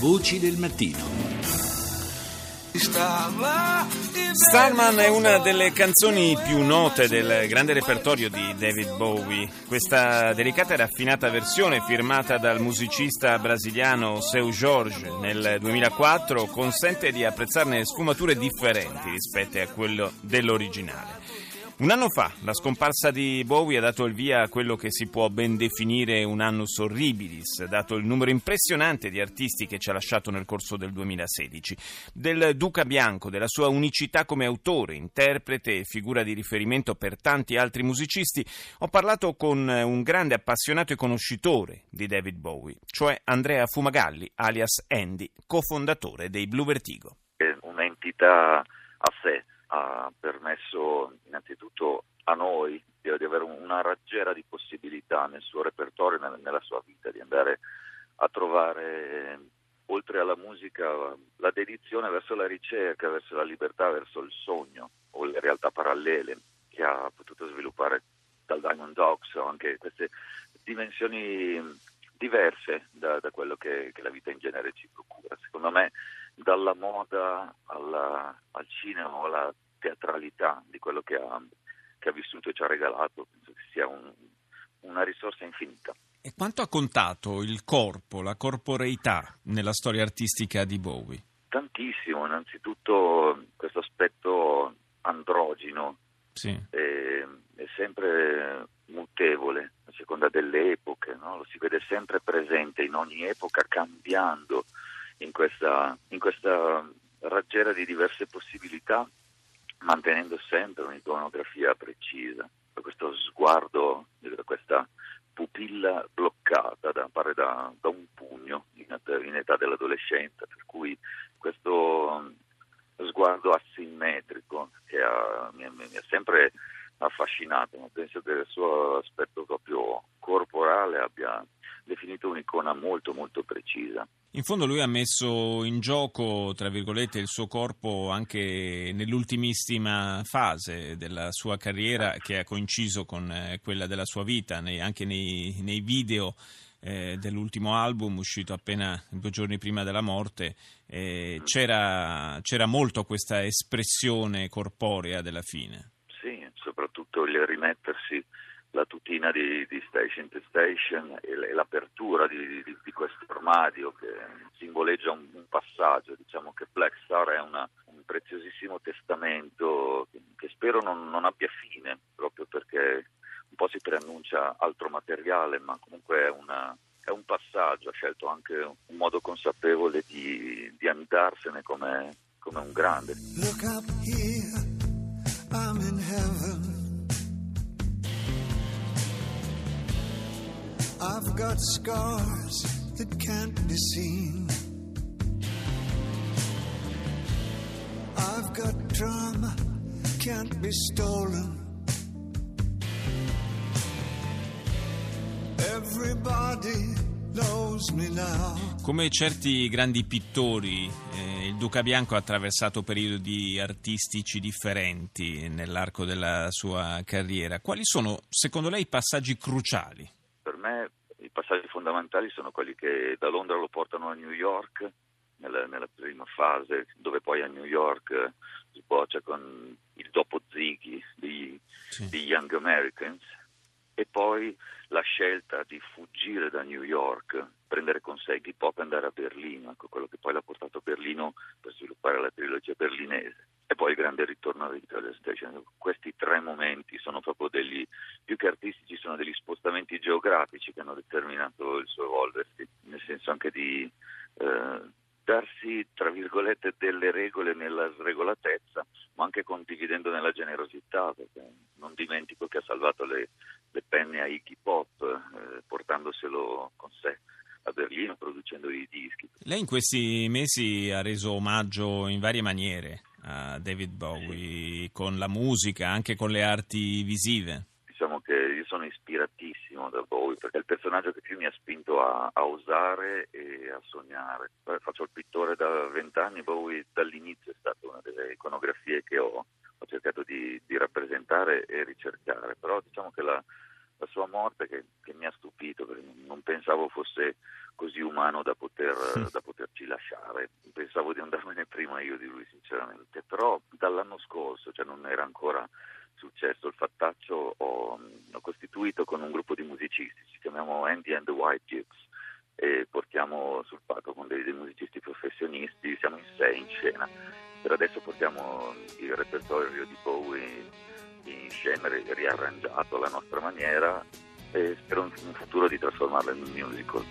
Voci del mattino. Starman è una delle canzoni più note del grande repertorio di David Bowie. Questa delicata e raffinata versione firmata dal musicista brasiliano Seu Jorge nel 2004 consente di apprezzarne sfumature differenti rispetto a quello dell'originale. Un anno fa la scomparsa di Bowie ha dato il via a quello che si può ben definire un annus horribilis, dato il numero impressionante di artisti che ci ha lasciato nel corso del 2016. Del Duca Bianco, della sua unicità come autore, interprete e figura di riferimento per tanti altri musicisti, ho parlato con un grande appassionato e conoscitore di David Bowie, cioè Andrea Fumagalli, alias Andy, cofondatore dei Blue Vertigo. È un'entità a sé ha permesso innanzitutto a noi di, avere una raggiera di possibilità nel suo repertorio, nella sua vita, di andare a trovare oltre alla musica la dedizione verso la ricerca, verso la libertà, verso il sogno o le realtà parallele che ha potuto sviluppare dal Diamond Dogs anche queste dimensioni diverse da, da quello che, che, la vita in genere ci procura. Secondo me dalla moda alla, al cinema o alla teatralità di quello che ha, che ha, vissuto e ci ha regalato, penso che sia un, una risorsa infinita. E quanto ha contato il corpo, la corporeità nella storia artistica di Bowie? Tantissimo, innanzitutto questo aspetto androgino sì. è, è, sempre mutevole a seconda delle epoche, no? lo si vede sempre presente in ogni epoca cambiando in questa, in questa raggiera di diverse possibilità, mantenendo sempre un'iconografia precisa, questo sguardo, questa pupilla bloccata da, pare da, da un pugno in, in, età dell'adolescenza, per cui questo sguardo asimmetrico che ha, mi, mi, ha sempre affascinato, ma penso che il suo aspetto proprio corporale abbia definito un'icona molto molto precisa. In fondo lui ha messo in gioco, tra virgolette, il suo corpo anche nell'ultimissima fase della sua carriera che ha coinciso con eh, quella della sua vita, anche nei, nei video eh, dell'ultimo album uscito appena due giorni prima della morte, eh, c'era, c'era molto questa espressione corporea della fine. Sì, soprattutto il rimettersi la tutina di, di, Station to Station e l'apertura di, di, di, questo armadio che simboleggia un, un, passaggio. Diciamo che Black Star è una, un preziosissimo testamento che, che spero non, non, abbia fine, proprio perché un po' si preannuncia altro materiale, ma comunque è, una, è un passaggio. Ha scelto anche un modo consapevole di, andarsene come, come un grande. Look up here, I'm in heaven. I've got scars that can't be seen. I've got drama can't be stolen. Everybody knows me now. Come certi grandi pittori, eh, il Duca Bianco ha attraversato periodi artistici differenti nell'arco della sua carriera. Quali sono, secondo lei, i passaggi cruciali? Me i passaggi fondamentali sono quelli che da Londra lo portano a New York nella, nella prima fase, dove poi a New York sboccia con il dopo Ziggy di, sì. di Young Americans e poi la scelta di fuggire da New York, prendere con sé Iggy Pop e andare a Berlino, ecco quello che poi l'ha portato a Berlino per sviluppare la trilogia berlinese e poi il grande ritorno a Victoria Station. Questi tre momenti sono proprio degli, più che artistici, sono degli spostamenti geografici che hanno determinato il suo evolversi, nel senso anche di eh, darsi, tra virgolette, delle regole nella sregolatezza, ma anche condividendo nella generosità, perché non dimentico che ha salvato le, le penne a Iggy Pop, eh, portandoselo con sé a Berlino, producendo i dischi. Lei in questi mesi ha reso omaggio in varie maniere a David Bowie, con la musica, anche con le arti visive. Diciamo che io sono ispiratissimo da Bowie perché è il personaggio che più mi ha spinto a, a osare e a sognare. Faccio il pittore da vent'anni, Bowie dall'inizio è stata una delle iconografie che ho, ho cercato di, di, rappresentare e ricercare, però diciamo che la, la sua morte che, che, mi ha stupito, perché non pensavo fosse così umano da, poter, da poterci lasciare. Pensavo di andarmene prima io di lui, sinceramente. Però dall'anno scorso, cioè non era ancora successo il fattaccio, ho, ho costituito con un gruppo di musicisti, ci chiamiamo Andy and the White Gyps e portiamo sul palco con dei, dei musicisti professionisti, siamo in sei in scena. Per adesso portiamo il repertorio di Bowie in scena riarrangiato alla nostra maniera e spero in futuro di trasformarlo in un musical.